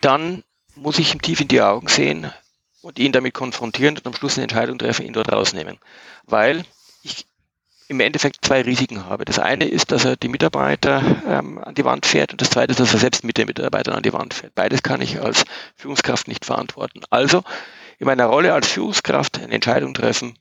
Dann muss ich ihm tief in die Augen sehen und ihn damit konfrontieren und am Schluss eine Entscheidung treffen, ihn dort rausnehmen. Weil ich im Endeffekt zwei Risiken habe. Das eine ist, dass er die Mitarbeiter ähm, an die Wand fährt und das zweite ist, dass er selbst mit den Mitarbeitern an die Wand fährt. Beides kann ich als Führungskraft nicht verantworten. Also in meiner Rolle als Führungskraft eine Entscheidung treffen,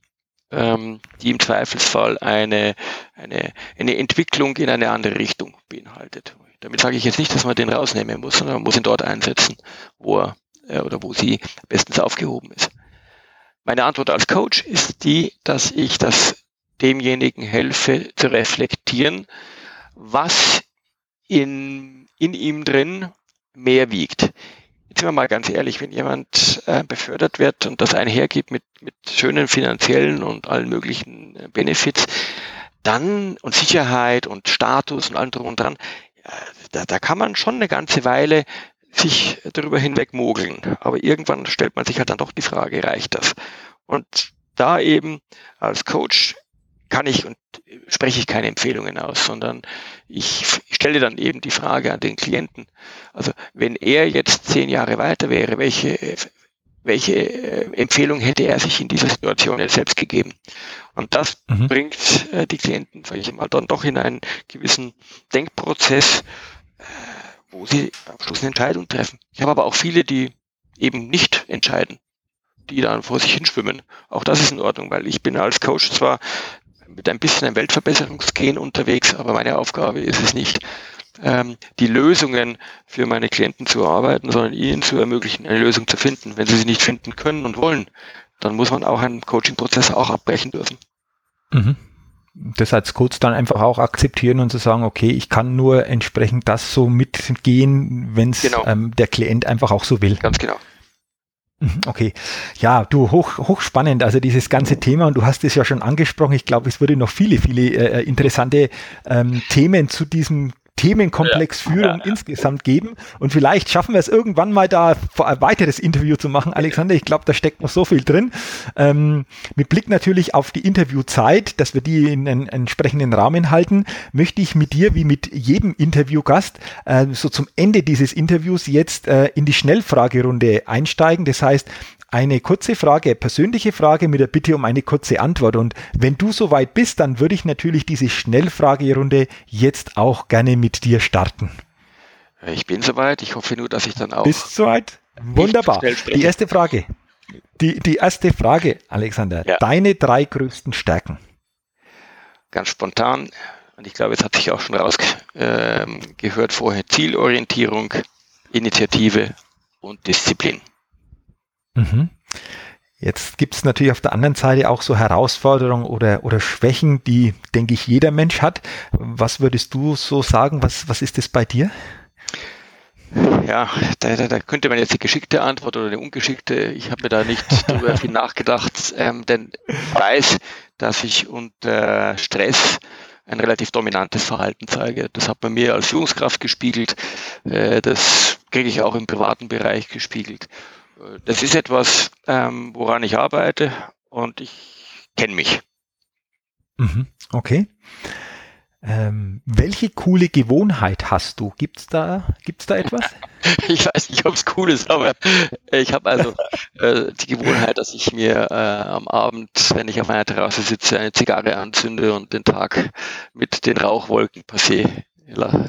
ähm, die im Zweifelsfall eine, eine, eine Entwicklung in eine andere Richtung beinhaltet. Damit sage ich jetzt nicht, dass man den rausnehmen muss, sondern man muss ihn dort einsetzen, wo er äh, oder wo sie bestens aufgehoben ist. Meine Antwort als Coach ist die, dass ich das demjenigen helfe zu reflektieren, was in, in ihm drin mehr wiegt sind wir mal ganz ehrlich, wenn jemand äh, befördert wird und das einhergeht mit, mit schönen finanziellen und allen möglichen äh, Benefits, dann und Sicherheit und Status und allem drum und dran, äh, da, da kann man schon eine ganze Weile sich darüber hinweg mogeln. Aber irgendwann stellt man sich halt dann doch die Frage, reicht das? Und da eben als Coach kann ich und spreche ich keine Empfehlungen aus, sondern ich stelle dann eben die Frage an den Klienten. Also wenn er jetzt zehn Jahre weiter wäre, welche, welche äh, Empfehlung hätte er sich in dieser Situation jetzt selbst gegeben? Und das mhm. bringt äh, die Klienten, sage ich mal, dann doch in einen gewissen Denkprozess, äh, wo sie am Schluss eine Entscheidung treffen. Ich habe aber auch viele, die eben nicht entscheiden die dann vor sich hinschwimmen. Auch das ist in Ordnung, weil ich bin als Coach zwar mit ein bisschen ein Weltverbesserungsgehen unterwegs, aber meine Aufgabe ist es nicht, ähm, die Lösungen für meine Klienten zu erarbeiten, sondern ihnen zu ermöglichen, eine Lösung zu finden. Wenn sie sie nicht finden können und wollen, dann muss man auch einen Coaching-Prozess auch abbrechen dürfen. Mhm. Das als Coach dann einfach auch akzeptieren und zu sagen, okay, ich kann nur entsprechend das so mitgehen, wenn es genau. ähm, der Klient einfach auch so will. Ganz genau. Mhm, okay, ja, du hoch, hochspannend, also dieses ganze Thema und du hast es ja schon angesprochen. Ich glaube, es würde noch viele, viele äh, interessante ähm, Themen zu diesem Themenkomplex ja. Führung ja, insgesamt geben. Und vielleicht schaffen wir es irgendwann mal da ein weiteres Interview zu machen. Alexander, ich glaube, da steckt noch so viel drin. Ähm, mit Blick natürlich auf die Interviewzeit, dass wir die in einen entsprechenden Rahmen halten, möchte ich mit dir, wie mit jedem Interviewgast, äh, so zum Ende dieses Interviews jetzt äh, in die Schnellfragerunde einsteigen. Das heißt, eine kurze Frage, persönliche Frage mit der Bitte um eine kurze Antwort. Und wenn du soweit bist, dann würde ich natürlich diese Schnellfragerunde jetzt auch gerne mit dir starten. Ich bin soweit. Ich hoffe nur, dass ich dann auch. Bist soweit? Wunderbar. Die erste Frage. Die, die erste Frage, Alexander. Ja. Deine drei größten Stärken. Ganz spontan. Und ich glaube, es hat sich auch schon rausgehört äh, vorher. Zielorientierung, Initiative und Disziplin. Mhm. Jetzt gibt es natürlich auf der anderen Seite auch so Herausforderungen oder, oder Schwächen, die, denke ich, jeder Mensch hat. Was würdest du so sagen? Was, was ist das bei dir? Ja, da, da, da könnte man jetzt die geschickte Antwort oder die ungeschickte. Ich habe mir da nicht [laughs] darüber viel nachgedacht, ähm, denn ich weiß, dass ich unter Stress ein relativ dominantes Verhalten zeige. Das hat man mir als Führungskraft gespiegelt. Äh, das kriege ich auch im privaten Bereich gespiegelt das ist etwas, ähm, woran ich arbeite und ich kenne mich. Mhm, okay. Ähm, welche coole Gewohnheit hast du? Gibt's da, gibt's da etwas? [laughs] ich weiß nicht, ob es cool ist, aber ich habe also äh, die Gewohnheit, dass ich mir äh, am Abend, wenn ich auf meiner Terrasse sitze, eine Zigarre anzünde und den Tag mit den Rauchwolken passé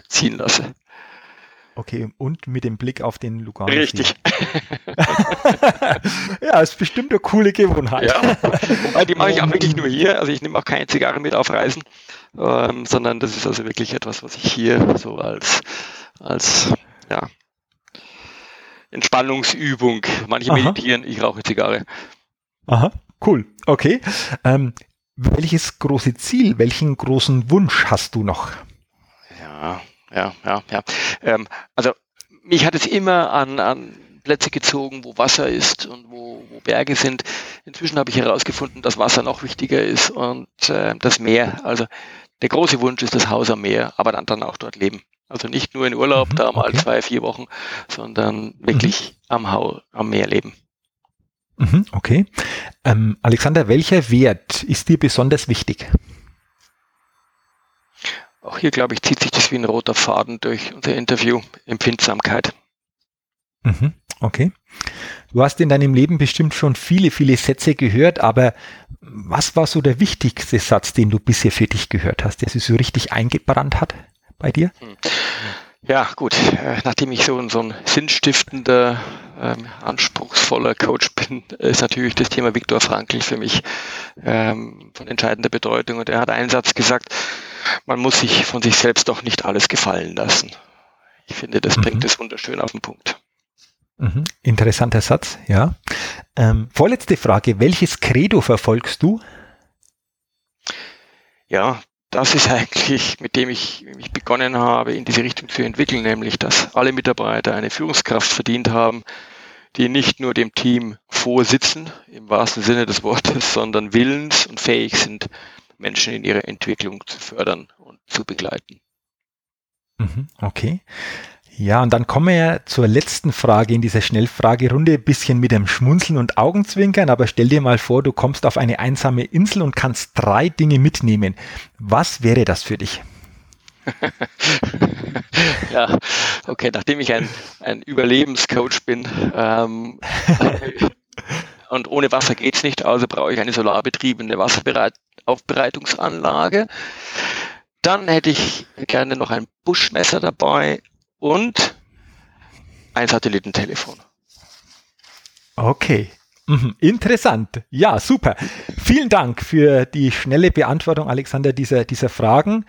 ziehen lasse. Okay, und mit dem Blick auf den Lugano. Richtig. [laughs] ja, ist bestimmt eine coole Gewohnheit. Ja, wobei die mache ich auch wirklich nur hier. Also ich nehme auch keine Zigarre mit auf Reisen, ähm, sondern das ist also wirklich etwas, was ich hier so als, als ja, Entspannungsübung. Manche Aha. meditieren, ich rauche Zigarre. Aha, cool. Okay. Ähm, welches große Ziel, welchen großen Wunsch hast du noch? Ja, ja, ja, ja. Ähm, also mich hat es immer an, an Plätze gezogen, wo Wasser ist und wo, wo Berge sind. Inzwischen habe ich herausgefunden, dass Wasser noch wichtiger ist und äh, das Meer. Also der große Wunsch ist das Haus am Meer, aber dann, dann auch dort leben. Also nicht nur in Urlaub, mhm, da mal okay. zwei, vier Wochen, sondern wirklich mhm. am, Haus, am Meer leben. Mhm, okay. Ähm, Alexander, welcher Wert ist dir besonders wichtig? Auch hier, glaube ich, zieht sich das wie ein roter Faden durch unser Interview. Empfindsamkeit. Mhm, okay. Du hast in deinem Leben bestimmt schon viele, viele Sätze gehört, aber was war so der wichtigste Satz, den du bisher für dich gehört hast, der sich so richtig eingebrannt hat bei dir? Hm. Ja, gut. Äh, nachdem ich so, so ein sinnstiftender, ähm, anspruchsvoller Coach bin, ist natürlich das Thema Viktor Frankl für mich ähm, von entscheidender Bedeutung. Und er hat einen Satz gesagt, man muss sich von sich selbst doch nicht alles gefallen lassen. Ich finde, das mhm. bringt es wunderschön auf den Punkt. Mhm. Interessanter Satz, ja. Ähm, vorletzte Frage, welches Credo verfolgst du? Ja, das ist [laughs] eigentlich, mit dem ich mich begonnen habe, in diese Richtung zu entwickeln, nämlich, dass alle Mitarbeiter eine Führungskraft verdient haben, die nicht nur dem Team vorsitzen, im wahrsten Sinne des Wortes, sondern willens und fähig sind, Menschen in ihrer Entwicklung zu fördern und zu begleiten. Mhm, okay. Ja, und dann kommen wir zur letzten Frage in dieser Schnellfragerunde, bisschen mit dem Schmunzeln und Augenzwinkern, aber stell dir mal vor, du kommst auf eine einsame Insel und kannst drei Dinge mitnehmen. Was wäre das für dich? [laughs] ja, okay, nachdem ich ein, ein Überlebenscoach bin ähm, [laughs] und ohne Wasser geht's nicht, also brauche ich eine solarbetriebene Wasseraufbereitungsanlage. Dann hätte ich gerne noch ein Buschmesser dabei und ein Satellitentelefon. Okay. Mhm, interessant. Ja, super. Vielen Dank für die schnelle Beantwortung, Alexander, dieser, dieser Fragen.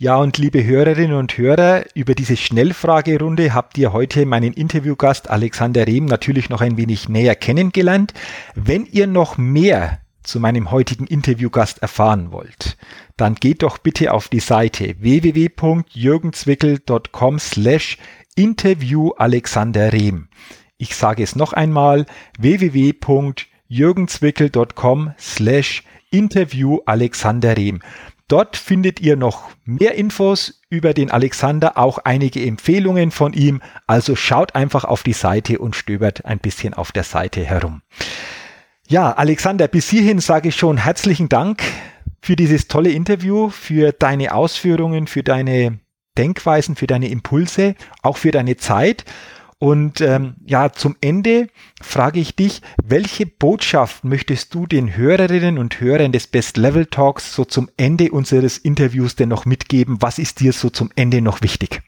Ja, und liebe Hörerinnen und Hörer, über diese Schnellfragerunde habt ihr heute meinen Interviewgast Alexander Rehm natürlich noch ein wenig näher kennengelernt. Wenn ihr noch mehr zu meinem heutigen Interviewgast erfahren wollt, dann geht doch bitte auf die Seite www.jürgenzwickel.com slash Interview Alexander Rehm. Ich sage es noch einmal www.jürgenzwickel.com slash Interview Alexander Rehm. Dort findet ihr noch mehr Infos über den Alexander, auch einige Empfehlungen von ihm. Also schaut einfach auf die Seite und stöbert ein bisschen auf der Seite herum. Ja, Alexander, bis hierhin sage ich schon herzlichen Dank für dieses tolle Interview, für deine Ausführungen, für deine Denkweisen, für deine Impulse, auch für deine Zeit. Und ähm, ja, zum Ende frage ich dich, welche Botschaft möchtest du den Hörerinnen und Hörern des Best Level Talks so zum Ende unseres Interviews denn noch mitgeben? Was ist dir so zum Ende noch wichtig?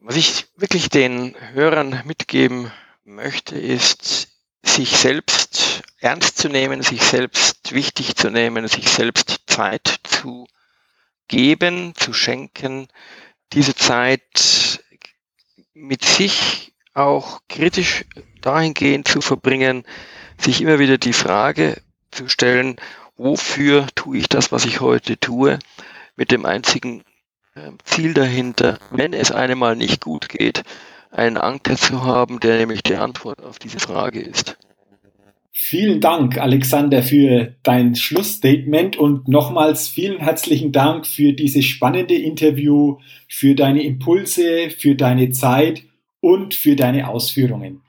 Was ich wirklich den Hörern mitgeben möchte, ist, sich selbst ernst zu nehmen, sich selbst wichtig zu nehmen, sich selbst Zeit zu geben, zu schenken, diese Zeit mit sich auch kritisch dahingehend zu verbringen, sich immer wieder die Frage zu stellen, wofür tue ich das, was ich heute tue, mit dem einzigen ähm, Ziel dahinter, wenn es einem mal nicht gut geht, einen Anker zu haben, der nämlich die Antwort auf diese Frage ist. Vielen Dank, Alexander, für dein Schlussstatement und nochmals vielen herzlichen Dank für dieses spannende Interview, für deine Impulse, für deine Zeit und für deine Ausführungen.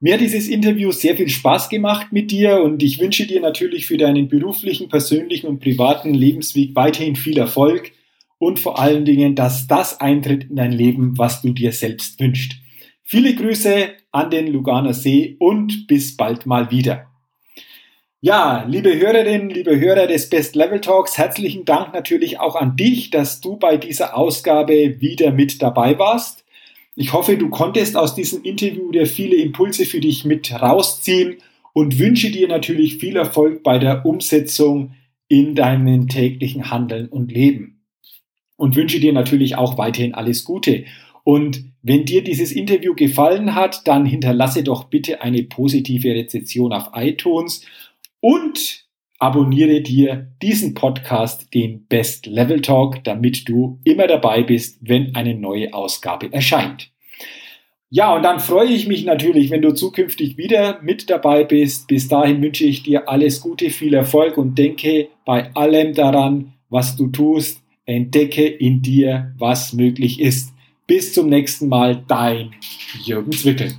Mir hat dieses Interview sehr viel Spaß gemacht mit dir und ich wünsche dir natürlich für deinen beruflichen, persönlichen und privaten Lebensweg weiterhin viel Erfolg und vor allen Dingen, dass das eintritt in dein Leben, was du dir selbst wünschst. Viele Grüße an den Luganer See und bis bald mal wieder. Ja, liebe Hörerinnen, liebe Hörer des Best Level Talks, herzlichen Dank natürlich auch an dich, dass du bei dieser Ausgabe wieder mit dabei warst. Ich hoffe, du konntest aus diesem Interview dir viele Impulse für dich mit rausziehen und wünsche dir natürlich viel Erfolg bei der Umsetzung in deinem täglichen Handeln und Leben. Und wünsche dir natürlich auch weiterhin alles Gute. Und wenn dir dieses Interview gefallen hat, dann hinterlasse doch bitte eine positive Rezession auf iTunes und abonniere dir diesen Podcast, den Best Level Talk, damit du immer dabei bist, wenn eine neue Ausgabe erscheint. Ja, und dann freue ich mich natürlich, wenn du zukünftig wieder mit dabei bist. Bis dahin wünsche ich dir alles Gute, viel Erfolg und denke bei allem daran, was du tust, entdecke in dir, was möglich ist. Bis zum nächsten Mal, dein Jürgen Zwickel.